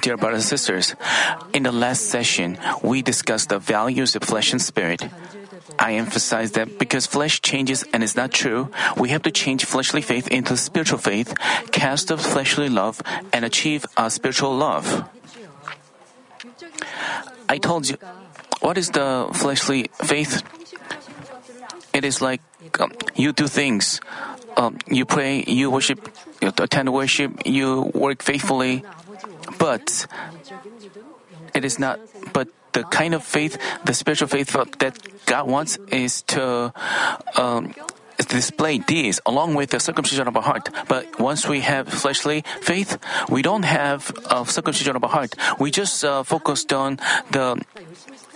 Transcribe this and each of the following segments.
Dear brothers and sisters, in the last session, we discussed the values of flesh and spirit. I emphasize that because flesh changes and is not true, we have to change fleshly faith into spiritual faith, cast off fleshly love, and achieve a spiritual love. I told you, what is the fleshly faith? It is like um, you do things. Um, you pray, you worship, you attend worship, you work faithfully, but it is not. But the kind of faith, the spiritual faith that God wants is to um, display these along with the circumcision of our heart. But once we have fleshly faith, we don't have a circumcision of our heart. We just uh, focused on the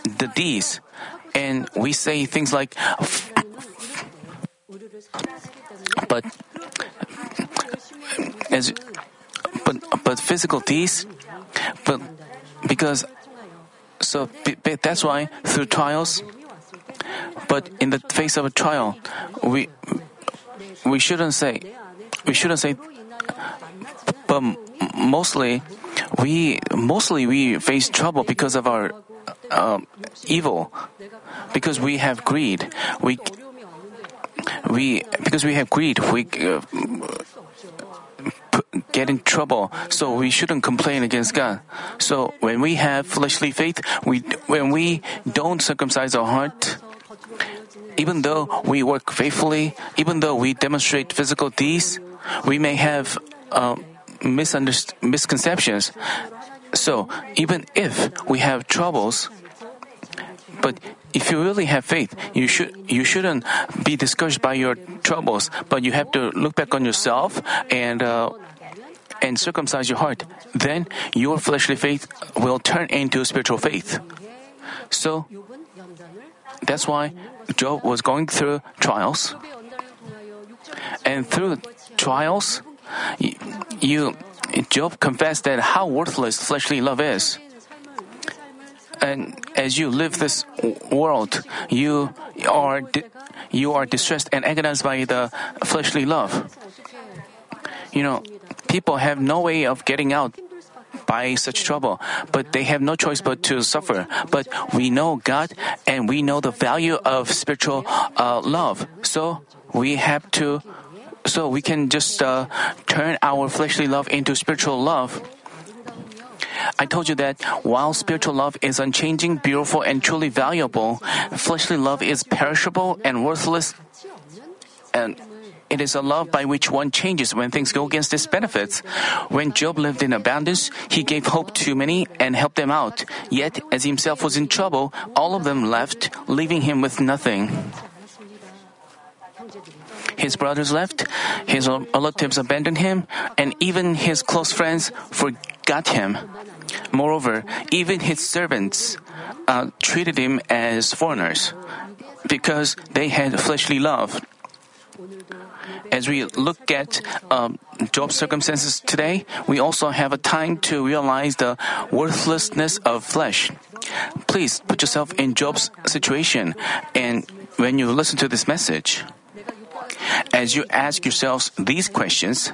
the deeds, and we say things like. But as but but physical deeds, but because so that's why through trials, but in the face of a trial, we we shouldn't say we shouldn't say, but mostly we mostly we face trouble because of our um, evil, because we have greed. We we because we have greed, we uh, get in trouble. So we shouldn't complain against God. So when we have fleshly faith, we when we don't circumcise our heart, even though we work faithfully, even though we demonstrate physical deeds, we may have uh, misconceptions. So even if we have troubles, but if you really have faith, you should you shouldn't be discouraged by your troubles, but you have to look back on yourself and uh, and circumcise your heart. Then your fleshly faith will turn into spiritual faith. So that's why Job was going through trials, and through trials, you Job confessed that how worthless fleshly love is and as you live this world, you are di- you are distressed and agonized by the fleshly love. You know, people have no way of getting out by such trouble, but they have no choice but to suffer. But we know God and we know the value of spiritual uh, love, so we have to. So we can just uh, turn our fleshly love into spiritual love. I told you that while spiritual love is unchanging, beautiful, and truly valuable, fleshly love is perishable and worthless. And it is a love by which one changes when things go against its benefits. When Job lived in abundance, he gave hope to many and helped them out. Yet, as himself was in trouble, all of them left, leaving him with nothing. His brothers left, his relatives abandoned him, and even his close friends forgot him. Moreover, even his servants uh, treated him as foreigners because they had fleshly love. As we look at um, Job's circumstances today, we also have a time to realize the worthlessness of flesh. Please put yourself in Job's situation and when you listen to this message, as you ask yourselves these questions,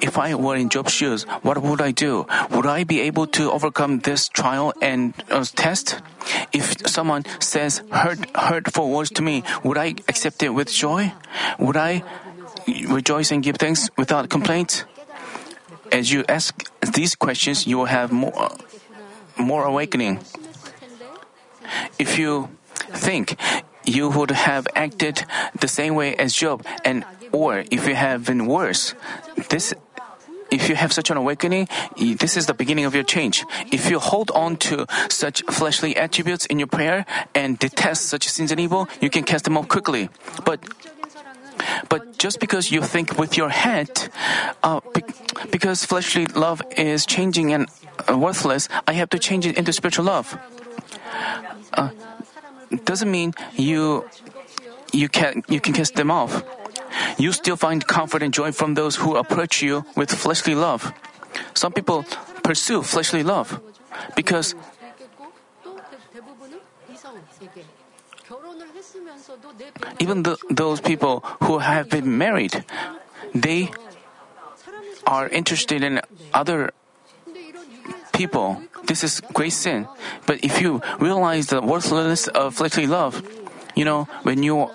if I were in Job's shoes, what would I do? Would I be able to overcome this trial and uh, test? If someone says hurt, hurtful words to me, would I accept it with joy? Would I rejoice and give thanks without complaint? As you ask these questions, you will have more, more awakening. If you think you would have acted the same way as Job, and or if you have been worse, this if you have such an awakening, this is the beginning of your change. If you hold on to such fleshly attributes in your prayer and detest such sins and evil, you can cast them off quickly. But but just because you think with your head, uh, be- because fleshly love is changing and uh, worthless, I have to change it into spiritual love. Uh, doesn't mean you you can you can cast them off you still find comfort and joy from those who approach you with fleshly love. Some people pursue fleshly love because even the, those people who have been married, they are interested in other people. This is great sin. But if you realize the worthlessness of fleshly love, you know, when you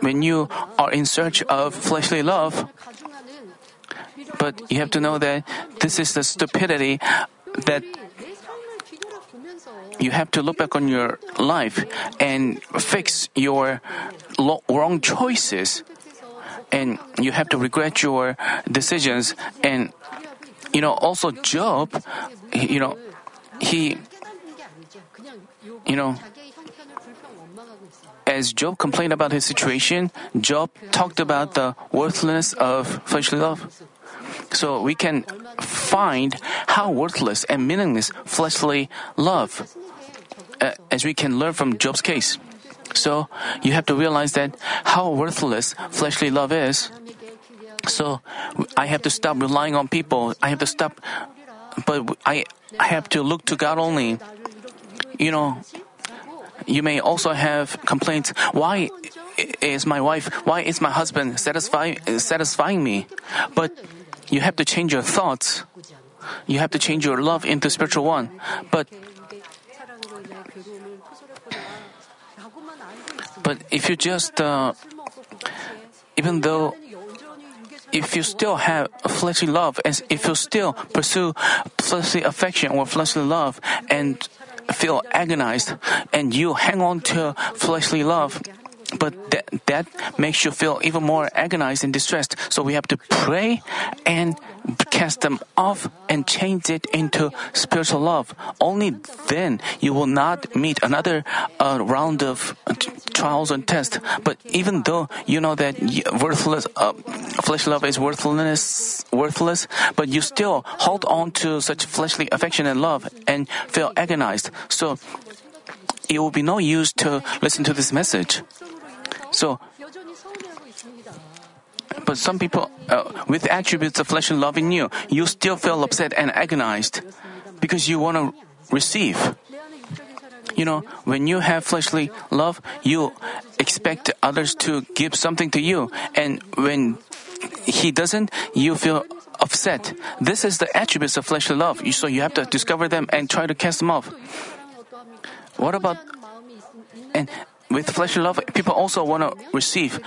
when you are in search of fleshly love, but you have to know that this is the stupidity that you have to look back on your life and fix your lo- wrong choices. And you have to regret your decisions. And, you know, also Job, you know, he, you know, as Job complained about his situation, Job talked about the worthlessness of fleshly love. So we can find how worthless and meaningless fleshly love, uh, as we can learn from Job's case. So you have to realize that how worthless fleshly love is. So I have to stop relying on people. I have to stop, but I, have to look to God only. You know, you may also have complaints. Why is my wife, why is my husband satisfying, satisfying me? But you have to change your thoughts. You have to change your love into spiritual one. But but if you just uh, even though if you still have fleshly love and if you still pursue fleshly affection or fleshly love and feel agonized and you hang on to fleshly love but that, that makes you feel even more agonized and distressed. So we have to pray and cast them off and change it into spiritual love. Only then you will not meet another uh, round of trials and tests. But even though you know that worthless, uh, fleshly love is worthless, worthless, but you still hold on to such fleshly affection and love and feel agonized. So it will be no use to listen to this message. So, but some people, uh, with attributes of flesh and love in you, you still feel upset and agonized because you want to receive. You know, when you have fleshly love, you expect others to give something to you, and when he doesn't, you feel upset. This is the attributes of fleshly love, so you have to discover them and try to cast them off. What about and with fleshly love, people also want to receive.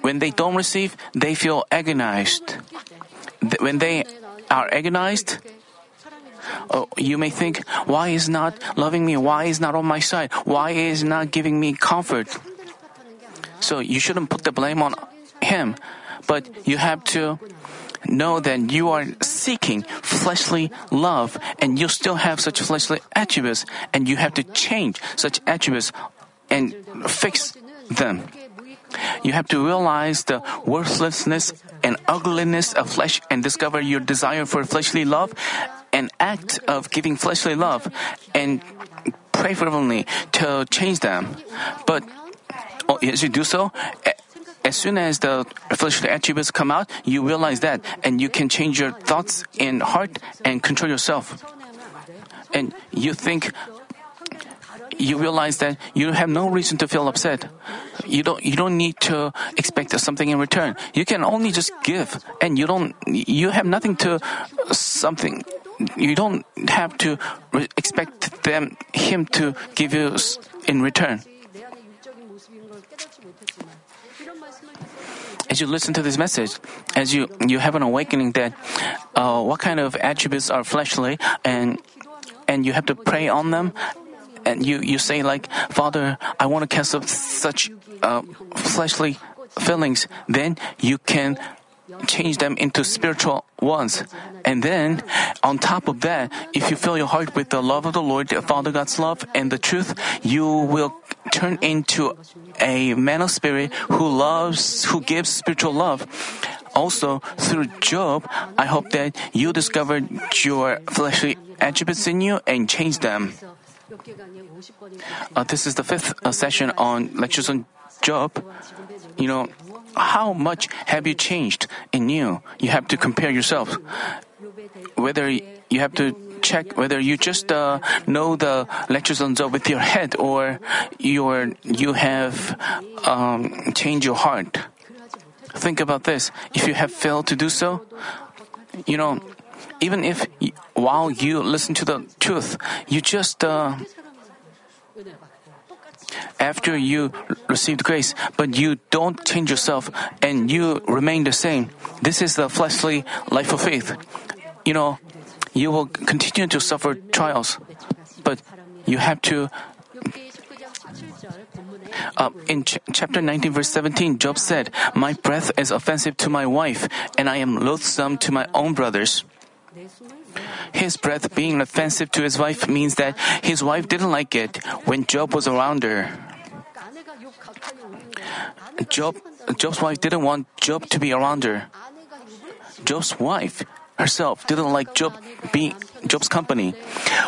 When they don't receive, they feel agonized. When they are agonized, oh, you may think, why is not loving me? Why is not on my side? Why is not giving me comfort? So you shouldn't put the blame on him, but you have to know that you are seeking fleshly love and you still have such fleshly attributes and you have to change such attributes and fix them. You have to realize the worthlessness and ugliness of flesh and discover your desire for fleshly love and act of giving fleshly love and pray fervently to change them. But oh, as you do so, as soon as the fleshly attributes come out, you realize that and you can change your thoughts and heart and control yourself. And you think, you realize that you have no reason to feel upset. You don't you don't need to expect something in return. You can only just give and you don't you have nothing to something you don't have to expect them him to give you in return. As you listen to this message, as you you have an awakening that uh, what kind of attributes are fleshly and and you have to pray on them and you, you say like, Father, I want to cast off such uh, fleshly feelings, then you can change them into spiritual ones. And then, on top of that, if you fill your heart with the love of the Lord, Father God's love, and the truth, you will turn into a man of spirit who loves, who gives spiritual love. Also, through Job, I hope that you discovered your fleshly attributes in you and change them. Uh, this is the fifth uh, session on lectures on Job. You know, how much have you changed in you? You have to compare yourself. Whether you have to check whether you just uh, know the lectures on Job with your head or your you have um, changed your heart. Think about this. If you have failed to do so, you know, even if while you listen to the truth, you just uh, after you received grace, but you don't change yourself and you remain the same. This is the fleshly life of faith. You know, you will continue to suffer trials, but you have to. Uh, in ch- chapter 19, verse 17, Job said, My breath is offensive to my wife, and I am loathsome to my own brothers. His breath being offensive to his wife means that his wife didn't like it when Job was around her. Job, Job's wife didn't want Job to be around her. Job's wife herself didn't like Job being Job's company.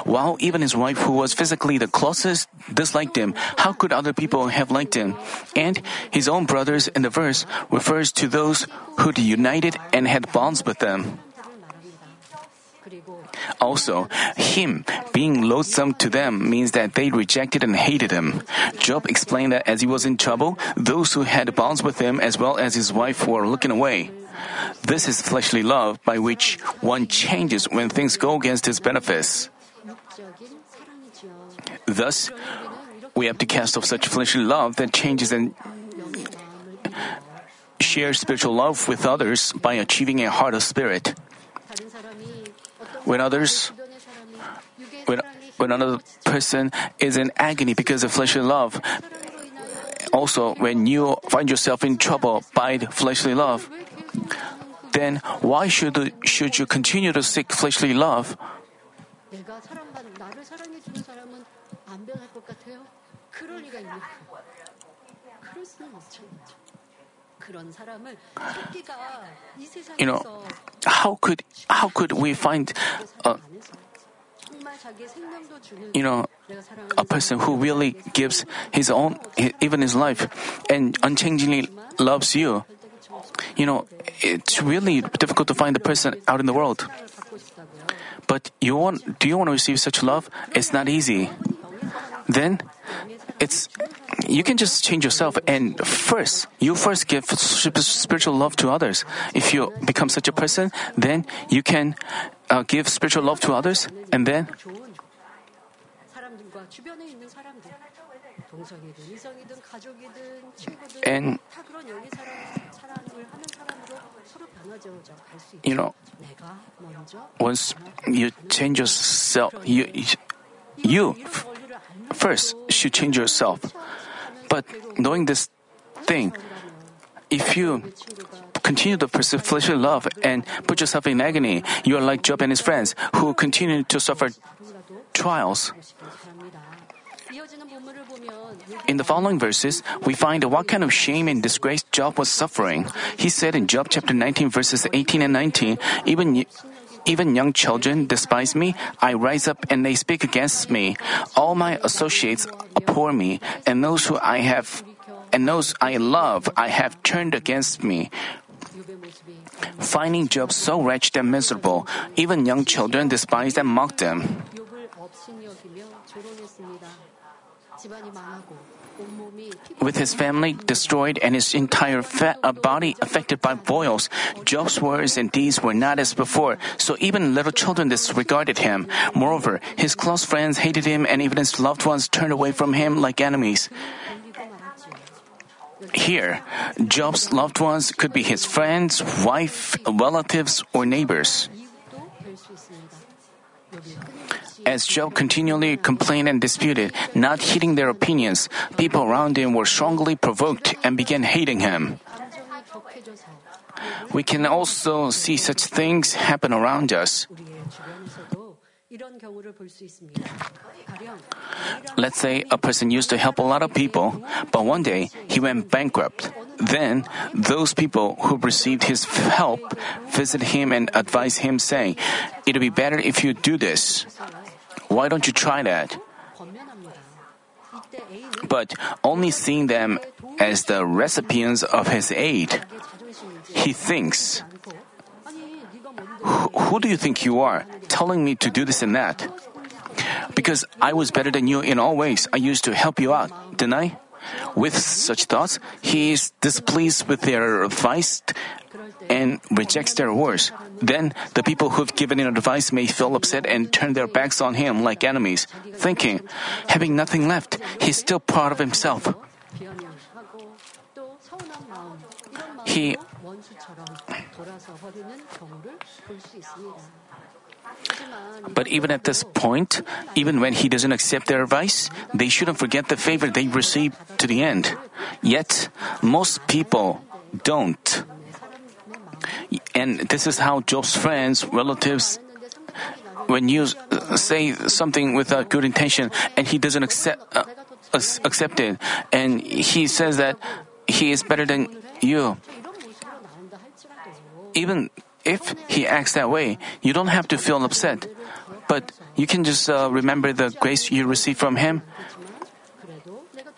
While even his wife, who was physically the closest, disliked him, how could other people have liked him? And his own brothers in the verse refers to those who united and had bonds with them. Also, him being loathsome to them means that they rejected and hated him. Job explained that as he was in trouble, those who had bonds with him as well as his wife were looking away. This is fleshly love by which one changes when things go against his benefits. Thus, we have to cast off such fleshly love that changes and share spiritual love with others by achieving a heart of spirit. When others, when, when another person is in agony because of fleshly love, also when you find yourself in trouble by fleshly love, then why should, should you continue to seek fleshly love? you know, how could how could we find, uh, you know, a person who really gives his own, even his life, and unchangingly loves you? You know, it's really difficult to find a person out in the world. But you want, do you want to receive such love? It's not easy. Then, it's you can just change yourself and first you first give spiritual love to others. If you become such a person then you can uh, give spiritual love to others and then and you know once you change yourself you you first should change yourself. But knowing this thing, if you continue to pursue fleshly love and put yourself in agony, you are like Job and his friends who continue to suffer trials. In the following verses, we find what kind of shame and disgrace Job was suffering. He said in Job chapter 19, verses 18 and 19, even even young children despise me. I rise up and they speak against me. All my associates abhor me, and those who I have and those I love I have turned against me. Finding Job so wretched and miserable, even young children despised and mocked him with his family destroyed and his entire fa- uh, body affected by boils. Job's words and deeds were not as before, so even little children disregarded him. Moreover, his close friends hated him and even his loved ones turned away from him like enemies. Here, Job's loved ones could be his friends, wife, relatives, or neighbors. As Job continually complained and disputed, not heeding their opinions, people around him were strongly provoked and began hating him. We can also see such things happen around us. Let's say a person used to help a lot of people, but one day he went bankrupt. Then those people who received his help visit him and advise him, saying, It'll be better if you do this. Why don't you try that? But only seeing them as the recipients of his aid, he thinks, Who do you think you are, telling me to do this and that? Because I was better than you in all ways, I used to help you out, didn't I? With such thoughts, he is displeased with their advice and rejects their words. Then the people who've given him advice may feel upset and turn their backs on him like enemies, thinking, having nothing left, he's still proud of himself. He but even at this point, even when he doesn't accept their advice, they shouldn't forget the favor they received to the end. Yet, most people don't. And this is how Job's friends, relatives, when you say something with a good intention and he doesn't accept, uh, accept it, and he says that he is better than you, even if he acts that way, you don't have to feel upset. But you can just uh, remember the grace you received from him,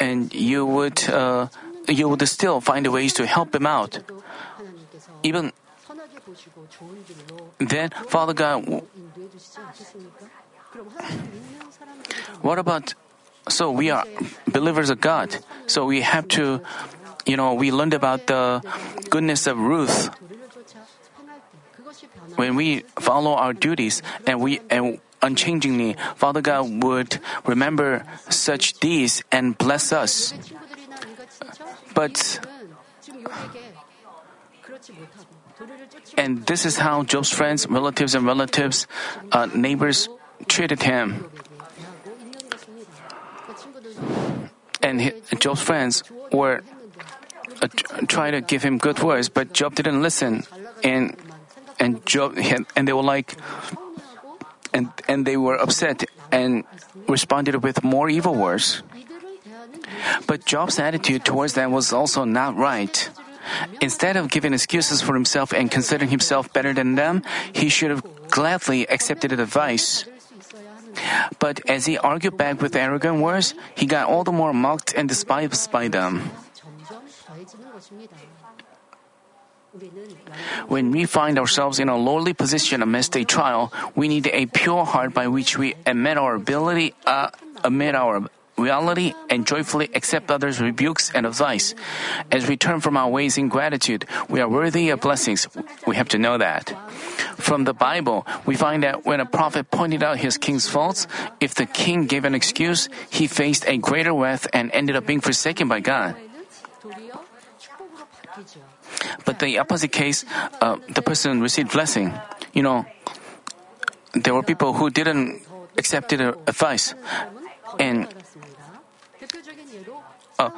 and you would uh, you would still find ways to help him out. Even then Father God. What about. So we are believers of God. So we have to. You know, we learned about the goodness of Ruth. When we follow our duties and we. And, unchangingly, Father God would remember such deeds and bless us. But and this is how Job's friends, relatives, and relatives, uh, neighbors treated him. And Job's friends were uh, trying to give him good words, but Job didn't listen. And and Job and they were like, and and they were upset and responded with more evil words. But Job's attitude towards them was also not right. Instead of giving excuses for himself and considering himself better than them, he should have gladly accepted the advice. But as he argued back with arrogant words, he got all the more mocked and despised by them. When we find ourselves in a lowly position amidst a trial, we need a pure heart by which we admit our ability, uh, admit our reality and joyfully accept others' rebukes and advice. As we turn from our ways in gratitude, we are worthy of blessings. We have to know that. From the Bible, we find that when a prophet pointed out his king's faults, if the king gave an excuse, he faced a greater wrath and ended up being forsaken by God. But the opposite case, uh, the person received blessing. You know, there were people who didn't accept the uh, advice. And uh,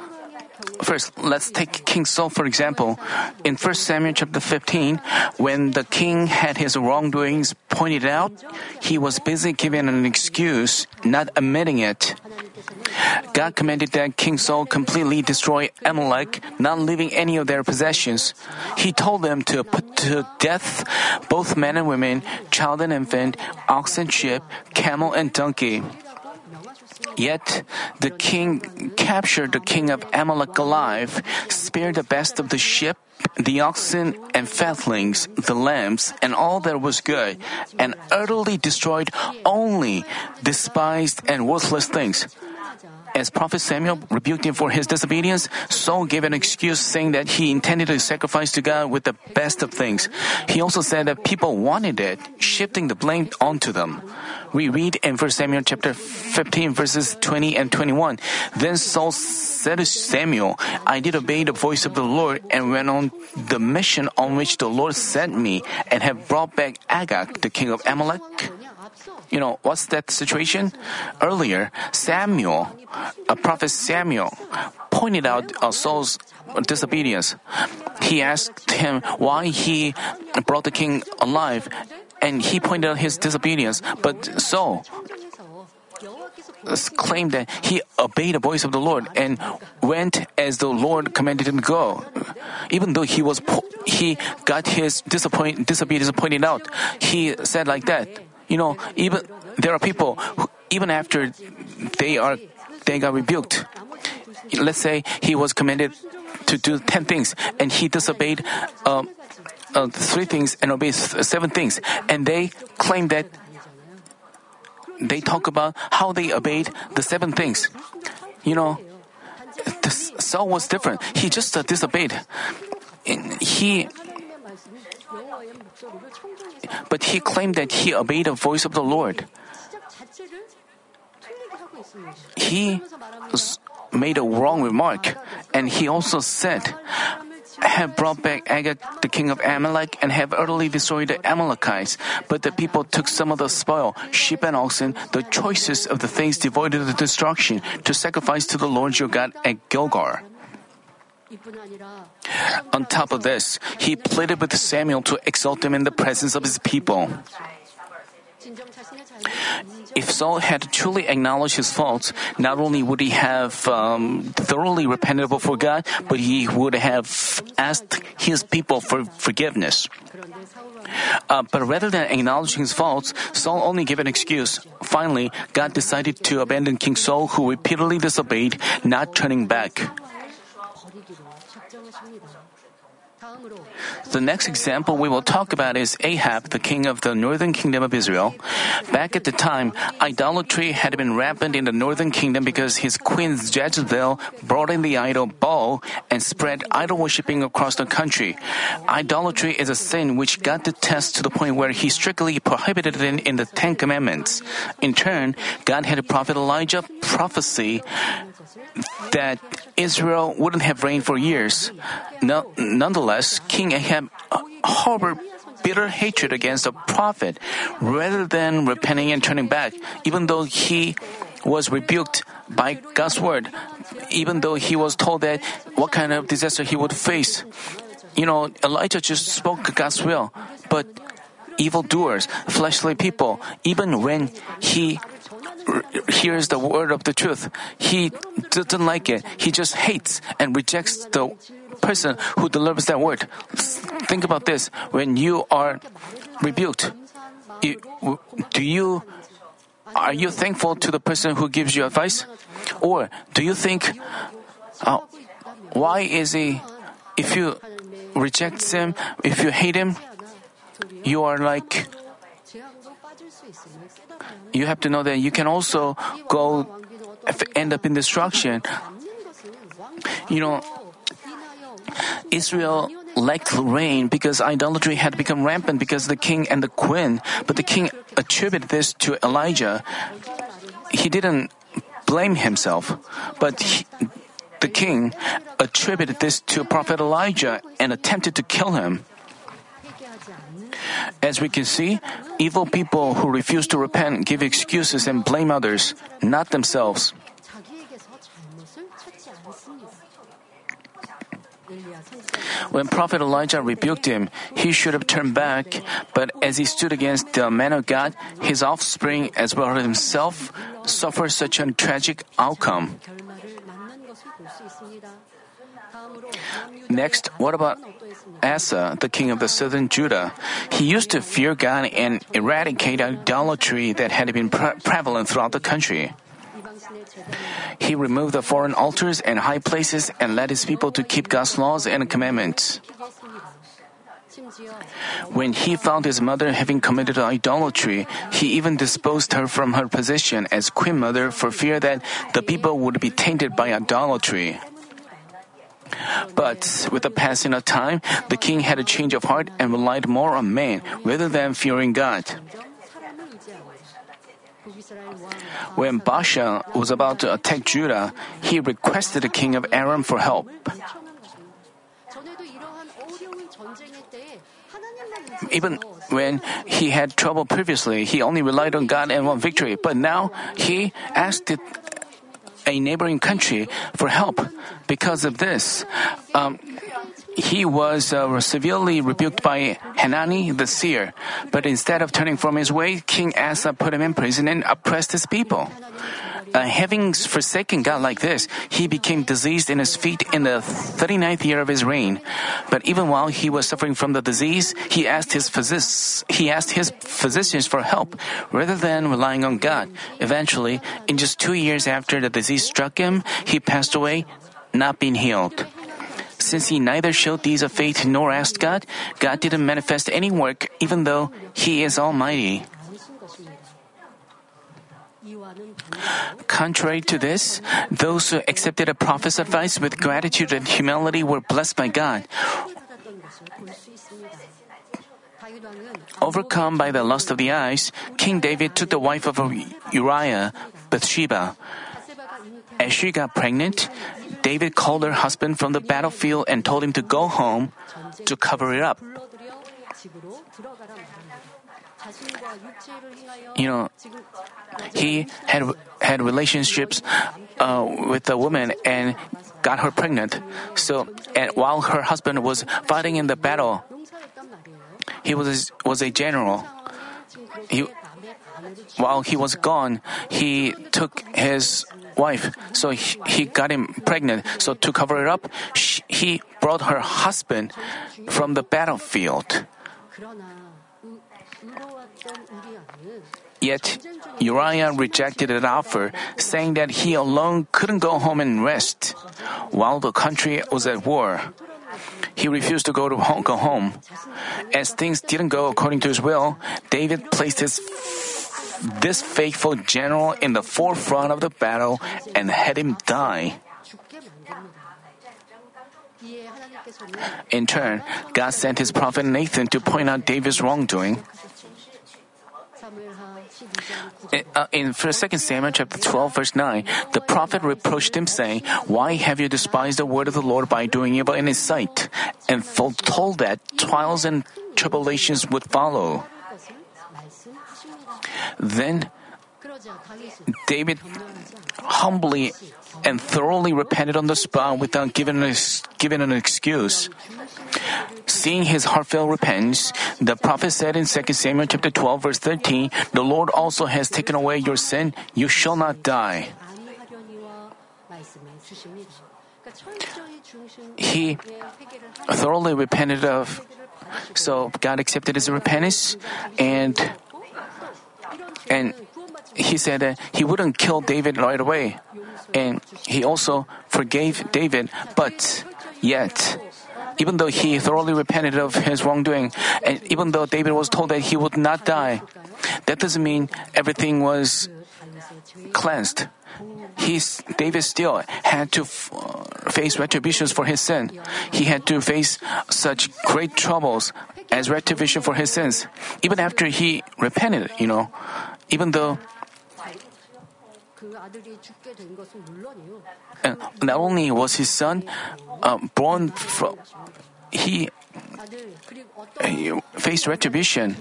first, let's take King Saul for example. In 1 Samuel chapter 15, when the king had his wrongdoings pointed out, he was busy giving an excuse, not admitting it. God commanded that King Saul completely destroy Amalek, not leaving any of their possessions. He told them to put to death both men and women, child and infant, ox and sheep, camel and donkey. Yet the king captured the king of Amalek alive, spared the best of the sheep, the oxen and fatlings, the lambs, and all that was good, and utterly destroyed only despised and worthless things. As Prophet Samuel rebuked him for his disobedience, Saul gave an excuse saying that he intended to sacrifice to God with the best of things. He also said that people wanted it, shifting the blame onto them. We read in 1 Samuel chapter 15 verses 20 and 21. Then Saul said to Samuel, I did obey the voice of the Lord and went on the mission on which the Lord sent me and have brought back Agag, the king of Amalek. You know, what's that situation? Earlier, Samuel, a prophet Samuel, pointed out uh, Saul's disobedience. He asked him why he brought the king alive, and he pointed out his disobedience. But Saul claimed that he obeyed the voice of the Lord and went as the Lord commanded him to go. Even though he was po- he got his disappoint- disobedience pointed out, he said like that. You know, even there are people who, even after they are they got rebuked. Let's say he was commanded to do ten things and he disobeyed. Um, uh, three things and obeyed seven things, and they claim that they talk about how they obeyed the seven things. You know, Saul was different. He just uh, disobeyed. He but he claimed that he obeyed the voice of the Lord. He made a wrong remark, and he also said, have brought back Agag, the king of Amalek, and have utterly destroyed the Amalekites. But the people took some of the spoil, sheep and oxen, the choicest of the things devoted to destruction, to sacrifice to the Lord your God at Gilgal. On top of this, he pleaded with Samuel to exalt him in the presence of his people. If Saul had truly acknowledged his faults, not only would he have um, thoroughly repented before God, but he would have asked his people for forgiveness. Uh, but rather than acknowledging his faults, Saul only gave an excuse. Finally, God decided to abandon King Saul, who repeatedly disobeyed, not turning back. 사망으로 The next example we will talk about is Ahab, the king of the northern kingdom of Israel. Back at the time, idolatry had been rampant in the northern kingdom because his queen Jezebel brought in the idol Baal and spread idol worshipping across the country. Idolatry is a sin which God detests to the point where he strictly prohibited it in the Ten Commandments. In turn, God had a prophet Elijah prophesy that Israel wouldn't have reigned for years. No, nonetheless, King Uh, harbored bitter hatred against the prophet rather than repenting and turning back, even though he was rebuked by God's word, even though he was told that what kind of disaster he would face. You know, Elijah just spoke God's will, but evildoers, fleshly people, even when he hears the word of the truth, he doesn't like it. He just hates and rejects the person who delivers that word. Think about this. When you are rebuked, do you are you thankful to the person who gives you advice, or do you think, uh, why is he? If you reject him, if you hate him, you are like. You have to know that you can also go end up in destruction. You know, Israel lacked rain because idolatry had become rampant because the king and the queen, but the king attributed this to Elijah. He didn't blame himself, but he, the king attributed this to prophet Elijah and attempted to kill him. As we can see, evil people who refuse to repent give excuses and blame others, not themselves. When Prophet Elijah rebuked him, he should have turned back, but as he stood against the man of God, his offspring as well as himself suffered such a tragic outcome. Next, what about Asa, the king of the southern Judah? He used to fear God and eradicate idolatry that had been pre- prevalent throughout the country. He removed the foreign altars and high places and led his people to keep God's laws and commandments. When he found his mother having committed idolatry, he even disposed her from her position as queen mother for fear that the people would be tainted by idolatry. But with the passing of time, the king had a change of heart and relied more on man rather than fearing God. When Baasha was about to attack Judah, he requested the king of Aram for help. Even when he had trouble previously, he only relied on God and won victory. But now he asked a neighboring country for help. Because of this, um, he was uh, severely rebuked by Hanani the seer. But instead of turning from his way, King Asa put him in prison and oppressed his people. Uh, having forsaken God like this, he became diseased in his feet in the 39th year of his reign. But even while he was suffering from the disease, he asked his physics, he asked his physicians for help rather than relying on God. Eventually, in just two years after the disease struck him, he passed away, not being healed since he neither showed deeds of faith nor asked God, God didn't manifest any work, even though he is Almighty. Contrary to this, those who accepted a prophet's advice with gratitude and humility were blessed by God. Overcome by the lust of the eyes, King David took the wife of Uriah, Bathsheba. As she got pregnant, David called her husband from the battlefield and told him to go home to cover it up. You know, he had had relationships uh, with a woman and got her pregnant. So, and while her husband was fighting in the battle, he was was a general. He, while he was gone, he took his wife. So he, he got him pregnant. So to cover it up, she, he brought her husband from the battlefield. Yet Uriah rejected an offer, saying that he alone couldn't go home and rest while the country was at war. He refused to go to home, go home. As things didn't go according to his will, David placed his this faithful general in the forefront of the battle and had him die. In turn, God sent his prophet Nathan to point out David's wrongdoing. In uh, 2 Samuel chapter 12, verse 9, the prophet reproached him, saying, Why have you despised the word of the Lord by doing evil in his sight? And foretold that trials and tribulations would follow. Then David humbly and thoroughly repented on the spot without giving an, giving an excuse. Seeing his heartfelt repentance, the prophet said in 2 Samuel chapter 12 verse 13, "The Lord also has taken away your sin; you shall not die." He thoroughly repented of so God accepted his repentance and and he said that he wouldn't kill David right away. And he also forgave David, but yet, even though he thoroughly repented of his wrongdoing, and even though David was told that he would not die, that doesn't mean everything was cleansed. He's, David still had to f- uh, face retributions for his sin. He had to face such great troubles as retribution for his sins, even after he repented, you know even though and not only was his son uh, born from he, he faced retribution.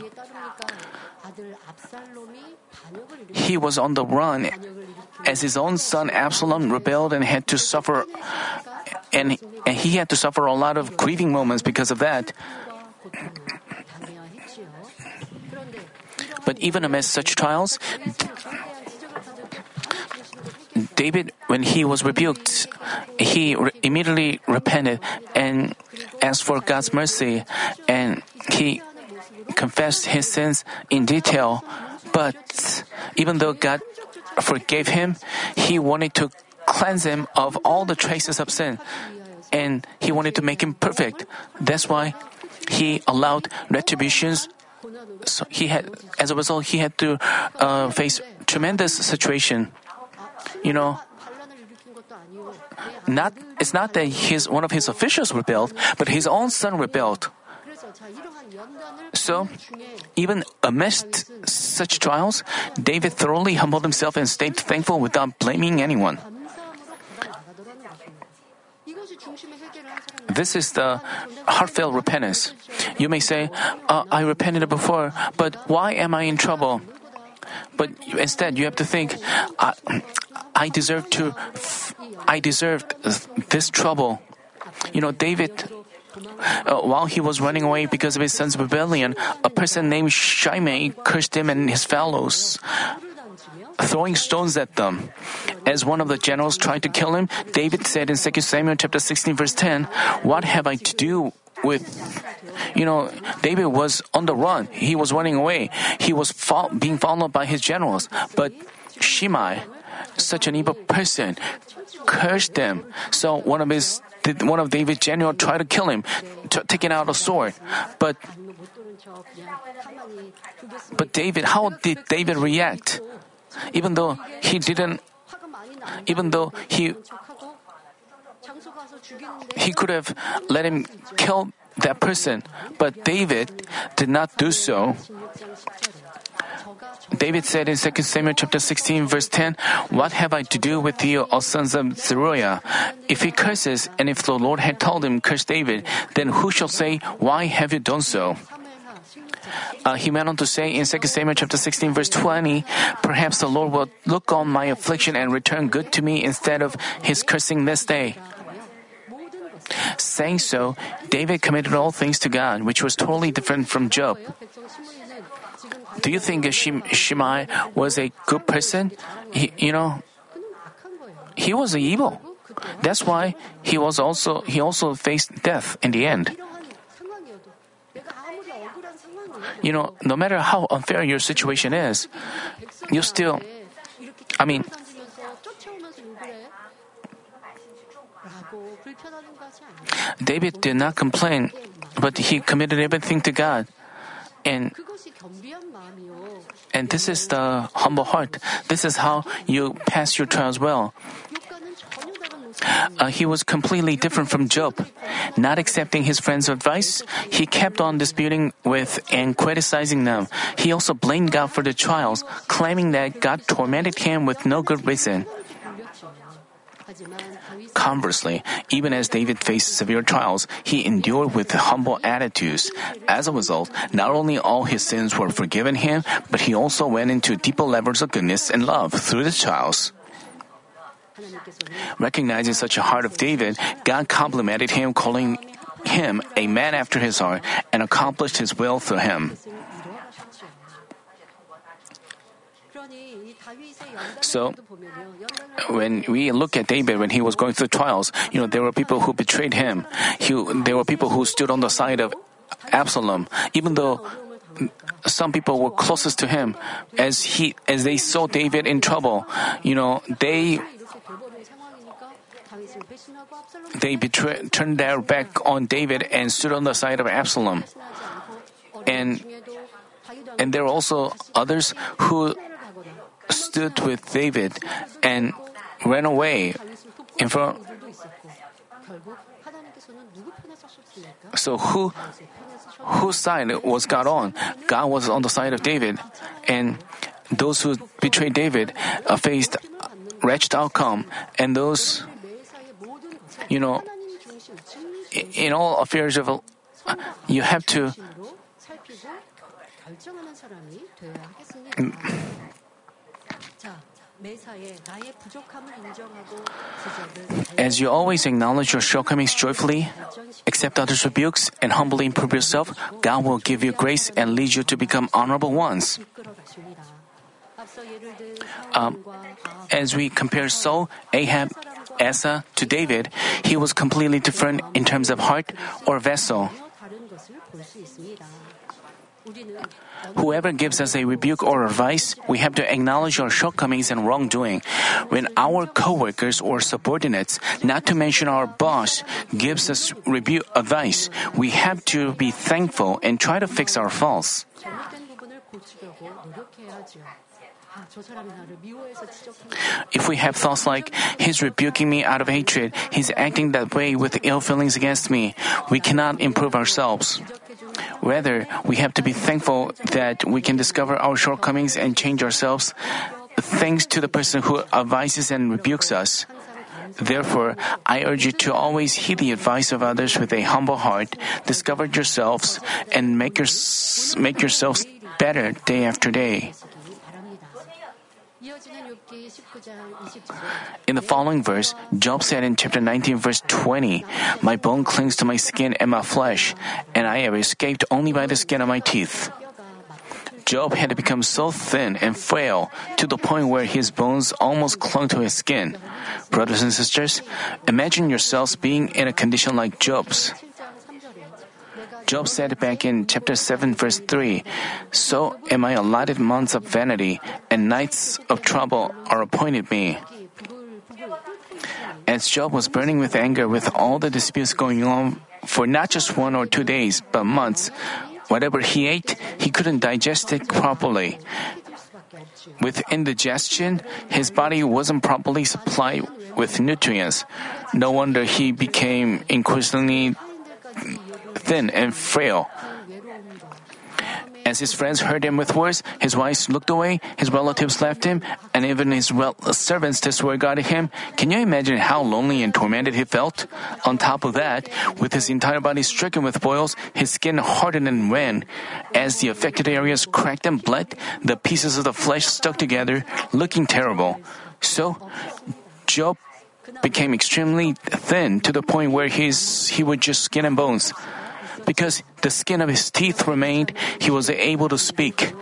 He was on the run as his own son Absalom rebelled and had to suffer and, and he had to suffer a lot of grieving moments because of that. But even amidst such trials, David, when he was rebuked, he re- immediately repented and asked for God's mercy, and he confessed his sins in detail. But even though God forgave him, he wanted to cleanse him of all the traces of sin, and he wanted to make him perfect. That's why he allowed retributions so he had, as a result, he had to uh, face tremendous situation. You know, not it's not that his one of his officials rebelled, but his own son rebelled. So, even amidst such trials, David thoroughly humbled himself and stayed thankful without blaming anyone. This is the heartfelt repentance. You may say, uh, "I repented before, but why am I in trouble?" But instead, you have to think, "I, I deserve to, I deserved this trouble." You know, David uh, while he was running away because of his son's rebellion, a person named Shimei cursed him and his fellows, throwing stones at them. As one of the generals tried to kill him, David said in 2 Samuel chapter 16 verse 10, "What have I to do with you know david was on the run. He was running away. He was fo- being followed by his generals. But shimei such an evil person cursed them. So one of his one of david's generals, tried to kill him t- taking out a sword. But but david how did david react? even though he didn't, even though he, he could have let him kill that person, but David did not do so. David said in 2 Samuel chapter 16 verse 10, What have I to do with you, O sons of Zeruiah? If he curses, and if the Lord had told him, curse David, then who shall say, Why have you done so? uh, he went on to say in 2 Samuel chapter 16 verse 20, perhaps the Lord will look on my affliction and return good to me instead of his cursing this day. Saying so, David committed all things to God, which was totally different from Job. Do you think Shimei was a good person? He, you know, he was evil. That's why he was also he also faced death in the end. you know, no matter how unfair your situation is, you still, I mean, David did not complain, but he committed everything to God. And and this is the humble heart. This is how you pass your trials well. Uh, he was completely different from Job. Not accepting his friend's advice, he kept on disputing with and criticizing them. He also blamed God for the trials, claiming that God tormented him with no good reason. Conversely, even as David faced severe trials, he endured with humble attitudes. As a result, not only all his sins were forgiven him, but he also went into deeper levels of goodness and love through the trials. Recognizing such a heart of David, God complimented him, calling him a man after his heart, and accomplished his will through him. So, when we look at David when he was going through trials, you know, there were people who betrayed him. He, there were people who stood on the side of Absalom, even though some people were closest to him as he as they saw David in trouble you know they they turned their back on David and stood on the side of Absalom. And, and there were also others who stood with David and ran away in front. So who whose side was God on? God was on the side of David, and those who betrayed David uh, faced wretched outcome, and those you know, in all affairs of, you have to as you always acknowledge your shortcomings joyfully, accept others' rebukes, and humbly improve yourself, God will give you grace and lead you to become honorable ones. Um, as we compare Saul, Ahab, Asa to David, he was completely different in terms of heart or vessel. Whoever gives us a rebuke or advice, we have to acknowledge our shortcomings and wrongdoing. When our coworkers or subordinates, not to mention our boss, gives us rebuke advice, we have to be thankful and try to fix our faults. If we have thoughts like, He's rebuking me out of hatred, He's acting that way with ill feelings against me, we cannot improve ourselves. Rather, we have to be thankful that we can discover our shortcomings and change ourselves thanks to the person who advises and rebukes us. Therefore, I urge you to always heed the advice of others with a humble heart, discover yourselves, and make, your, make yourselves better day after day. In the following verse, Job said in chapter 19, verse 20, My bone clings to my skin and my flesh, and I have escaped only by the skin of my teeth. Job had become so thin and frail to the point where his bones almost clung to his skin. Brothers and sisters, imagine yourselves being in a condition like Job's. Job said back in chapter 7, verse 3 So am I allotted months of vanity, and nights of trouble are appointed me. As Job was burning with anger with all the disputes going on for not just one or two days, but months, whatever he ate, he couldn't digest it properly. With indigestion, his body wasn't properly supplied with nutrients. No wonder he became increasingly thin and frail. As his friends heard him with words, his wife looked away, his relatives left him, and even his well- servants disregarded him. Can you imagine how lonely and tormented he felt? On top of that, with his entire body stricken with boils, his skin hardened and ran. As the affected areas cracked and bled, the pieces of the flesh stuck together, looking terrible. So, Job became extremely thin to the point where he's, he was just skin and bones. Because the skin of his teeth remained, he was able to speak.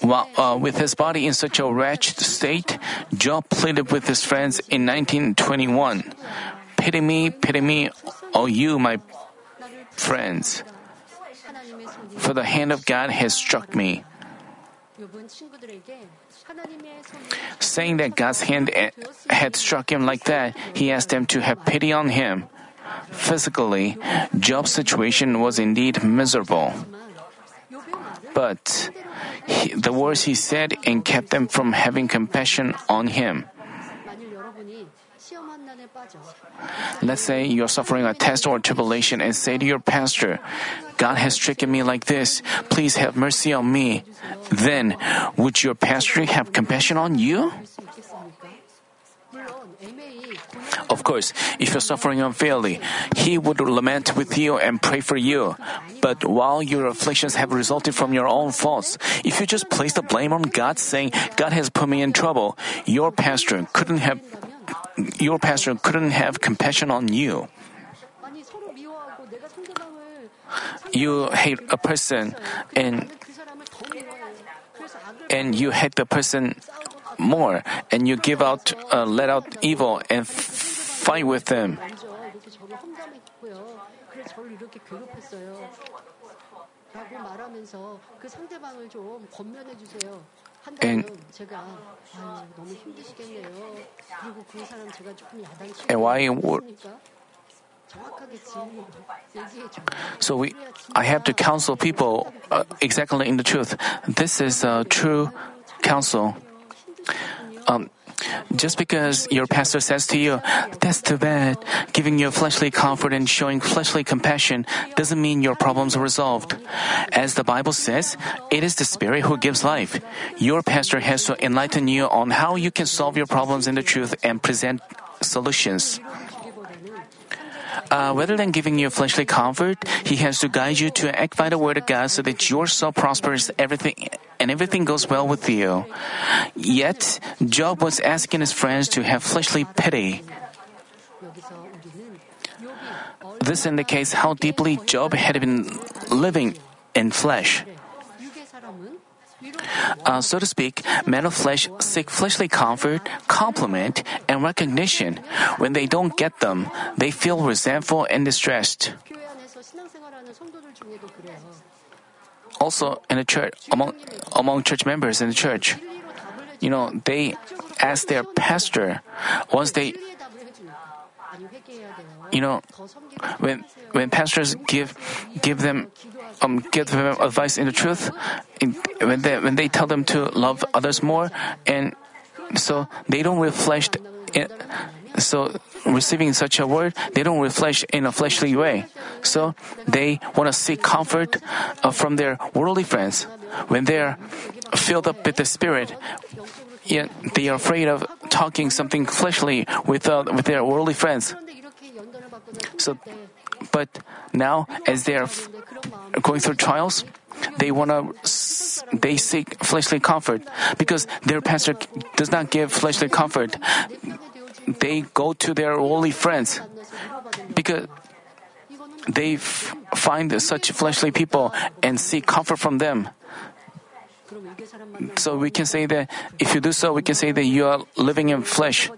While, uh, with his body in such a wretched state, Job pleaded with his friends in 1921 Pity me, pity me, O you, my friends, for the hand of God has struck me. Saying that God's hand eh, had struck him like that, he asked them to have pity on him. Physically, Job's situation was indeed miserable. But he, the words he said and kept them from having compassion on him. Let's say you're suffering a test or tribulation and say to your pastor, God has tricked me like this. Please have mercy on me. Then, would your pastor have compassion on you? Of course, if you're suffering unfairly, He would lament with you and pray for you. But while your afflictions have resulted from your own faults, if you just place the blame on God saying, God has put me in trouble, your pastor couldn't have your pastor couldn't have compassion on you. You hate a person and and you hate the person more and you give out uh, let out evil and fight with them. And, and why so we, I have to counsel people uh, exactly in the truth. This is a uh, true counsel. Um, just because your pastor says to you, that's too bad, giving you fleshly comfort and showing fleshly compassion doesn't mean your problems are resolved. As the Bible says, it is the Spirit who gives life. Your pastor has to enlighten you on how you can solve your problems in the truth and present solutions. Uh, rather than giving you fleshly comfort, He has to guide you to act by the Word of God so that your soul prospers everything and everything goes well with you. Yet, Job was asking his friends to have fleshly pity. This indicates how deeply Job had been living in flesh uh, so to speak, men of flesh seek fleshly comfort, compliment, and recognition. When they don't get them, they feel resentful and distressed. Also, in the church, among, among church members in the church, you know, they ask their pastor, once they you know, when when pastors give give them um, give them advice in the truth, in, when they when they tell them to love others more, and so they don't reflect. So receiving such a word, they don't reflect in a fleshly way. So they want to seek comfort uh, from their worldly friends. When they are filled up with the Spirit, yet they are afraid of talking something fleshly with, uh, with their worldly friends. So, but now as they are going through trials, they want to they seek fleshly comfort because their pastor does not give fleshly comfort. They go to their worldly friends because they f- find such fleshly people and seek comfort from them. So we can say that if you do so, we can say that you are living in flesh.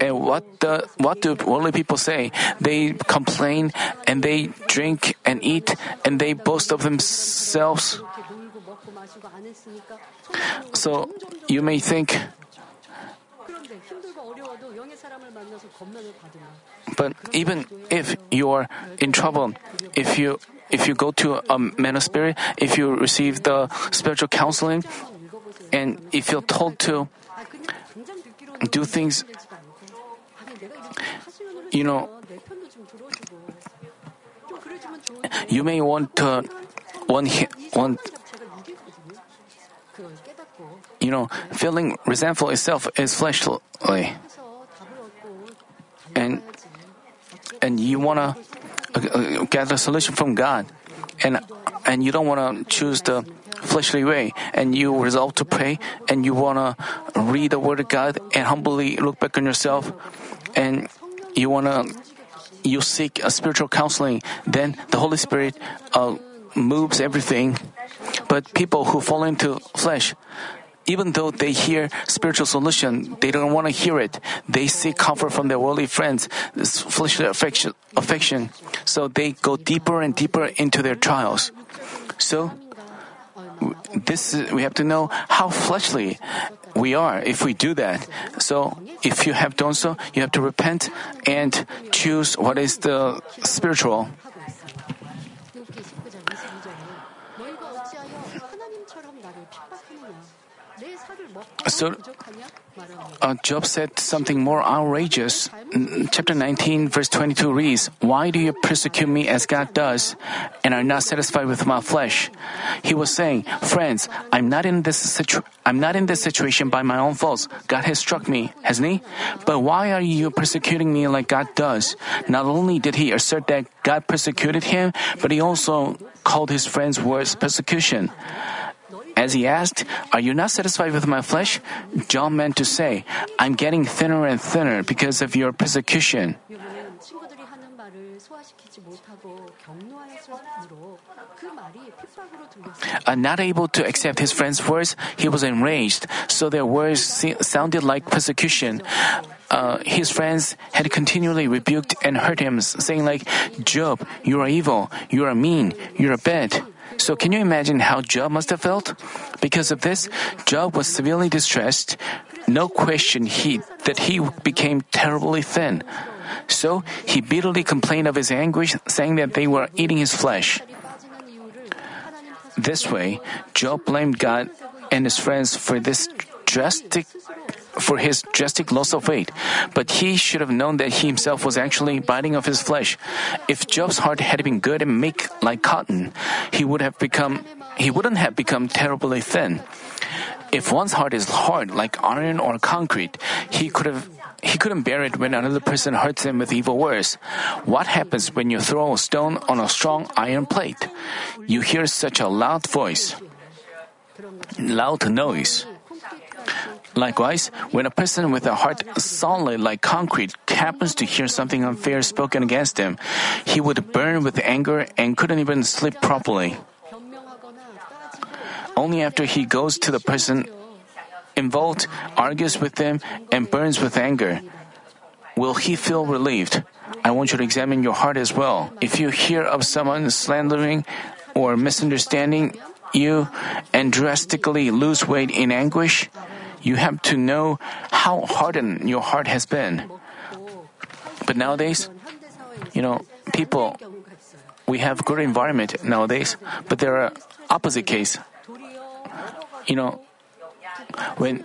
And what the, what do worldly people say? They complain and they drink and eat and they boast of themselves. So you may think, but even if you are in trouble, if you if you go to a man of spirit, if you receive the spiritual counseling, and if you're told to do things, you know, you may want to want, want you know, feeling resentful itself is fleshly, and and you wanna a solution from God, and and you don't wanna choose the fleshly way, and you resolve to pray, and you wanna read the word of God and humbly look back on yourself, and you wanna you seek a spiritual counseling, then the Holy Spirit uh, moves everything. But people who fall into flesh, even though they hear spiritual solution, they don't want to hear it. They seek comfort from their worldly friends, this fleshly affection, affection. So they go deeper and deeper into their trials. So this is, we have to know how fleshly we are if we do that. So if you have done so, you have to repent and choose what is the spiritual. Uh, so, uh, Job said something more outrageous. Chapter 19, verse 22 reads, Why do you persecute me as God does and are not satisfied with my flesh? He was saying, Friends, I'm not in this, I'm not in this situation by my own faults. God has struck me, hasn't He? But why are you persecuting me like God does? Not only did he assert that God persecuted him, but he also called his friends worse persecution. As he asked, Are you not satisfied with my flesh? John meant to say, I'm getting thinner and thinner because of your persecution. Uh, not able to accept his friend's words, he was enraged, so their words se- sounded like persecution. Uh, his friends had continually rebuked and hurt him, saying like, Job, you are evil, you are mean, you are bad. So, can you imagine how Job must have felt? Because of this, Job was severely distressed. No question he, that he became terribly thin. So, he bitterly complained of his anguish, saying that they were eating his flesh. This way, Job blamed God and his friends for this drastic for his drastic loss of weight, but he should have known that he himself was actually biting off his flesh. If Job's heart had been good and meek like cotton, he would have become he wouldn't have become terribly thin. If one's heart is hard like iron or concrete, he could have he couldn't bear it when another person hurts him with evil words. What happens when you throw a stone on a strong iron plate? You hear such a loud voice, loud noise. Likewise, when a person with a heart solid like concrete happens to hear something unfair spoken against him, he would burn with anger and couldn't even sleep properly. Only after he goes to the person involved, argues with them, and burns with anger, will he feel relieved. I want you to examine your heart as well. If you hear of someone slandering or misunderstanding you and drastically lose weight in anguish, you have to know how hardened your heart has been. But nowadays, you know, people, we have good environment nowadays, but there are opposite case. You know, when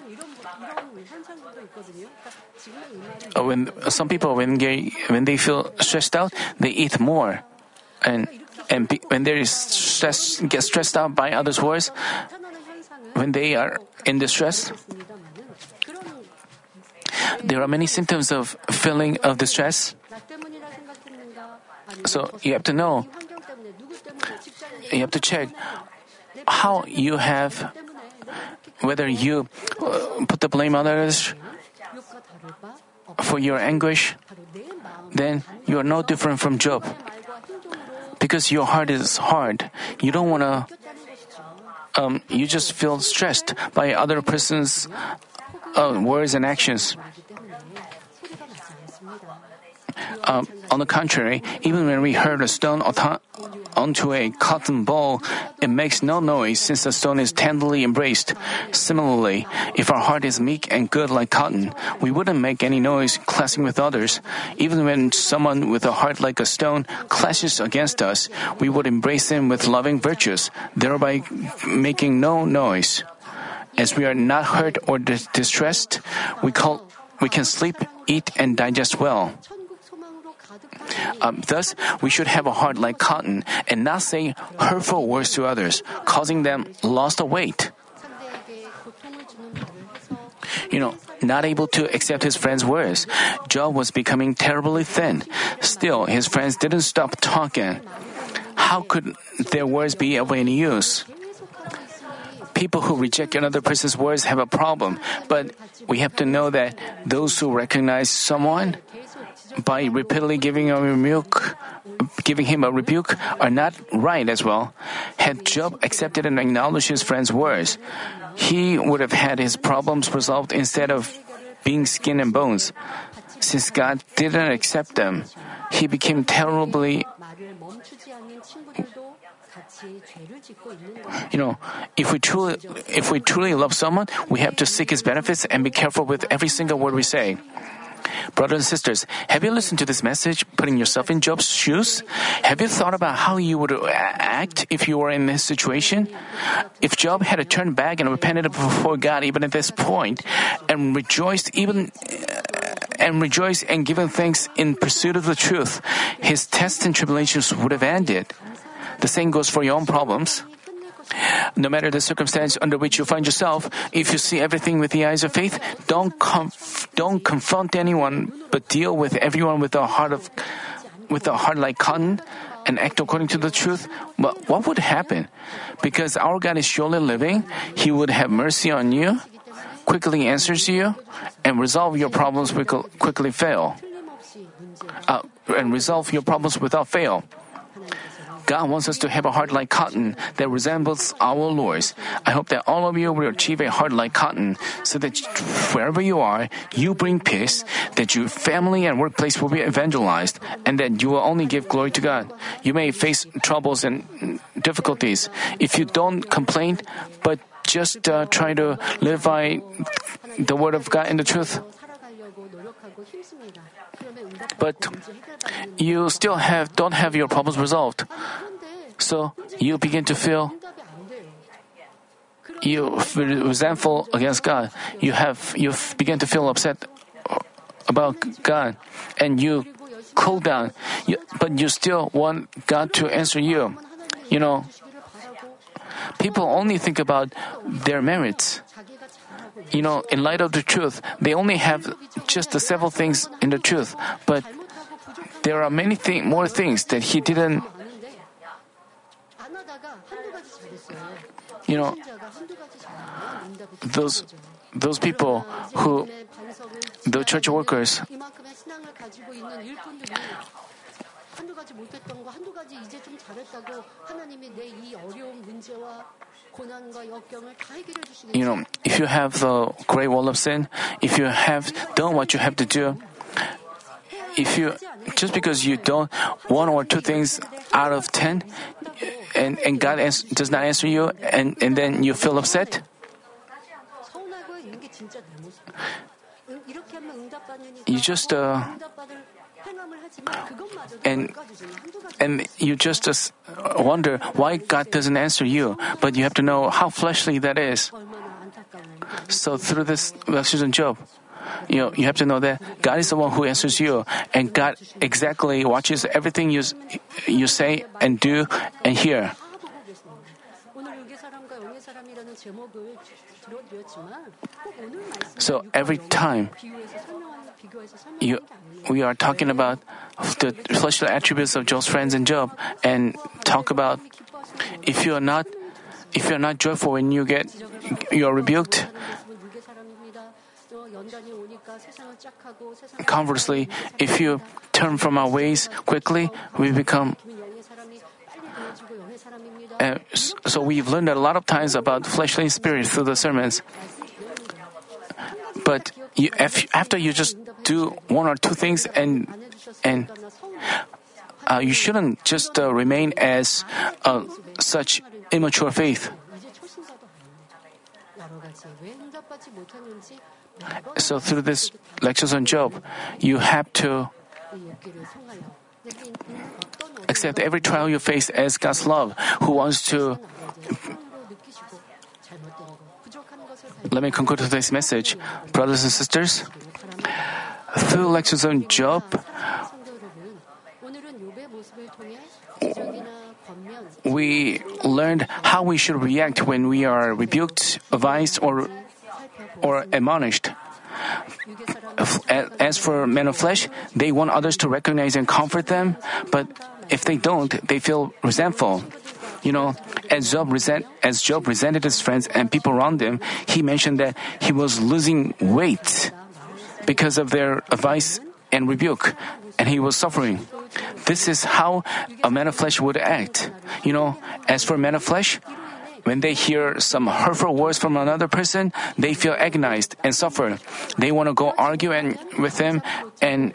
uh, when uh, some people when they when they feel stressed out, they eat more, and and be, when they stress, get stressed out by others' words, when they are in distress, there are many symptoms of feeling of distress. So you have to know, you have to check how you have, whether you uh, put the blame on others for your anguish, then you are no different from Job. Because your heart is hard, you don't want to um, you just feel stressed by other person's uh, words and actions. Um, on the contrary, even when we hurl a stone onto a cotton ball, it makes no noise since the stone is tenderly embraced. Similarly, if our heart is meek and good like cotton, we wouldn't make any noise clashing with others. Even when someone with a heart like a stone clashes against us, we would embrace him with loving virtues, thereby making no noise. As we are not hurt or distressed, we, call, we can sleep, eat, and digest well. Um, thus, we should have a heart like cotton and not say hurtful words to others, causing them loss of weight. You know, not able to accept his friend's words, Job was becoming terribly thin. Still, his friends didn't stop talking. How could their words be of any use? people who reject another person's words have a problem, but we have to know that those who recognize someone by repeatedly giving a rebuke, giving him a rebuke are not right as well. Had Job accepted and acknowledged his friend's words, he would have had his problems resolved instead of being skin and bones. Since God didn't accept them, he became terribly you know, if we truly if we truly love someone, we have to seek his benefits and be careful with every single word we say. Brothers and sisters, have you listened to this message, putting yourself in Job's shoes? Have you thought about how you would uh, act if you were in this situation? If Job had turned back and repented before God even at this point, and rejoiced even uh, and rejoiced and given thanks in pursuit of the truth, his tests and tribulations would have ended. The same goes for your own problems. No matter the circumstance under which you find yourself, if you see everything with the eyes of faith, don't conf- don't confront anyone, but deal with everyone with a heart of with a heart like cotton and act according to the truth. But what would happen? Because our God is surely living, He would have mercy on you, quickly answers you, and resolve your problems quickly fail. Uh, and resolve your problems without fail. God wants us to have a heart like cotton that resembles our Lord's. I hope that all of you will achieve a heart like cotton so that wherever you are, you bring peace, that your family and workplace will be evangelized, and that you will only give glory to God. You may face troubles and difficulties. If you don't complain, but just uh, try to live by the word of God and the truth, but you still have don't have your problems resolved. So you begin to feel you resentful against God. You have you begin to feel upset about God, and you cool down. You, but you still want God to answer you. You know, people only think about their merits you know, in light of the truth, they only have just the several things in the truth, but there are many thing, more things that he didn't. You know, those those people who the church workers you know, if you have the great wall of sin, if you have done what you have to do, if you just because you don't one or two things out of ten, and and God ans- does not answer you, and and then you feel upset. You just uh, and and you just uh, wonder why God doesn't answer you, but you have to know how fleshly that is. So through this lectures on Job, you know, you have to know that God is the one who answers you, and God exactly watches everything you you say and do and hear. So every time you, we are talking about the fleshly attributes of Job's friends and Job, and talk about if you are not if you are not joyful when you get you are rebuked. Conversely, if you turn from our ways quickly, we become. Uh, so we've learned a lot of times about fleshly spirit through the sermons. But you, after you just do one or two things and and uh, you shouldn't just uh, remain as uh, such immature faith. So through this lectures on Job, you have to accept every trial you face as God's love, who wants to let me conclude today's message. Brothers and sisters, through lectures on Job, we learned how we should react when we are rebuked, advised, or, or admonished. As for men of flesh, they want others to recognize and comfort them, but if they don't, they feel resentful. You know, as Job, resent, as Job resented his friends and people around him, he mentioned that he was losing weight because of their advice and rebuke, and he was suffering. This is how a man of flesh would act. You know, as for men of flesh, when they hear some hurtful words from another person, they feel agonized and suffer. They want to go argue and, with them, and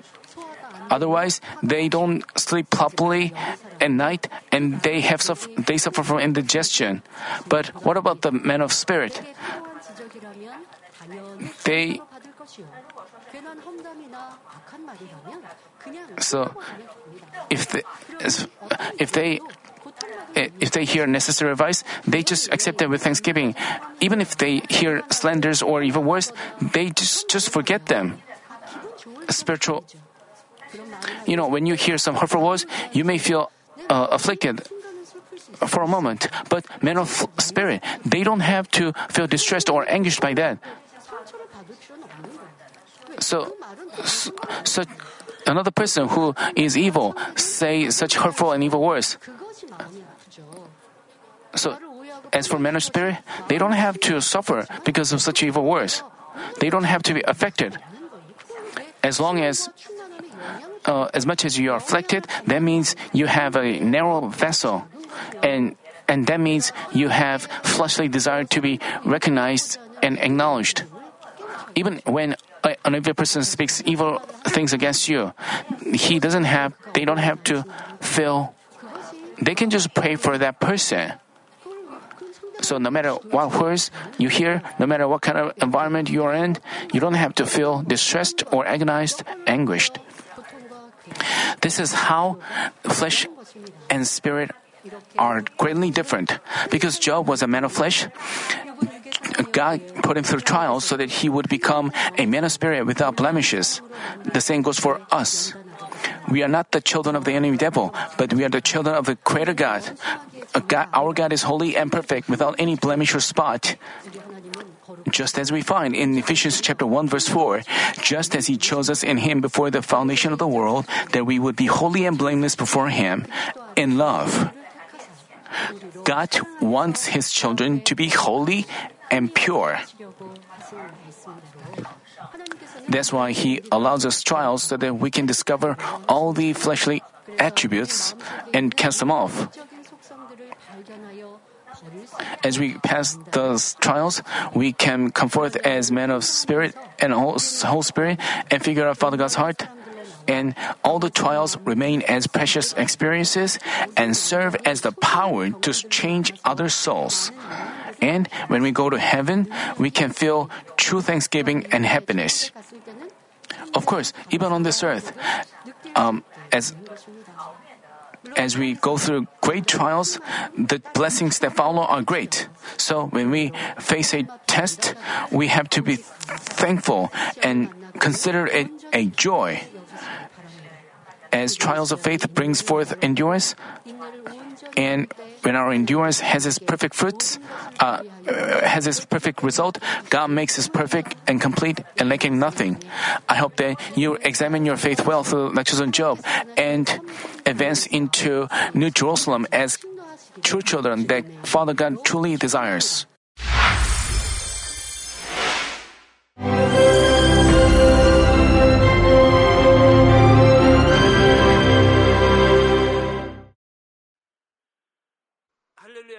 otherwise they don't sleep properly and night, and they have suffer, they suffer from indigestion. But what about the men of spirit? They so if they, if they if they hear necessary advice, they just accept them with thanksgiving. Even if they hear slanders or even worse, they just just forget them. Spiritual. You know, when you hear some hurtful words, you may feel uh, afflicted for a moment, but men of spirit, they don't have to feel distressed or anguished by that. So, so another person who is evil say such hurtful and evil words. So, as for men of spirit, they don't have to suffer because of such evil words. They don't have to be affected. As long as uh, as much as you are afflicted, that means you have a narrow vessel, and and that means you have fleshly desire to be recognized and acknowledged. Even when an evil person speaks evil things against you, he doesn't have. They don't have to feel. They can just pray for that person. So no matter what words you hear, no matter what kind of environment you are in, you don't have to feel distressed or agonized, anguished. This is how flesh and spirit are greatly different. Because Job was a man of flesh, God put him through trials so that he would become a man of spirit without blemishes. The same goes for us. We are not the children of the enemy devil, but we are the children of the Creator God. God. Our God is holy and perfect without any blemish or spot just as we find in Ephesians chapter 1 verse 4, just as he chose us in him before the foundation of the world that we would be holy and blameless before him in love. God wants his children to be holy and pure. That's why he allows us trials so that we can discover all the fleshly attributes and cast them off. As we pass those trials, we can come forth as men of spirit and whole, whole spirit and figure out Father God's heart. And all the trials remain as precious experiences and serve as the power to change other souls. And when we go to heaven, we can feel true thanksgiving and happiness. Of course, even on this earth, um, as as we go through great trials, the blessings that follow are great. So when we face a test, we have to be thankful and consider it a joy. As trials of faith brings forth endurance, and when our endurance has its perfect fruits, uh, uh, has its perfect result, God makes us perfect and complete and lacking nothing. I hope that you examine your faith well through lectures on Job and advance into New Jerusalem as true children that Father God truly desires.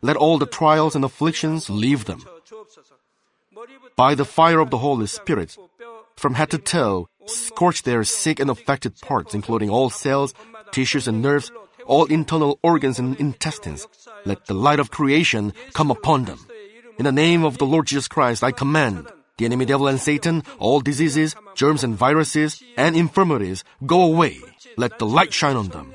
Let all the trials and afflictions leave them. By the fire of the Holy Spirit, from head to toe, scorch their sick and affected parts, including all cells, tissues, and nerves, all internal organs and intestines. Let the light of creation come upon them. In the name of the Lord Jesus Christ, I command the enemy devil and Satan, all diseases, germs and viruses, and infirmities, go away. Let the light shine on them.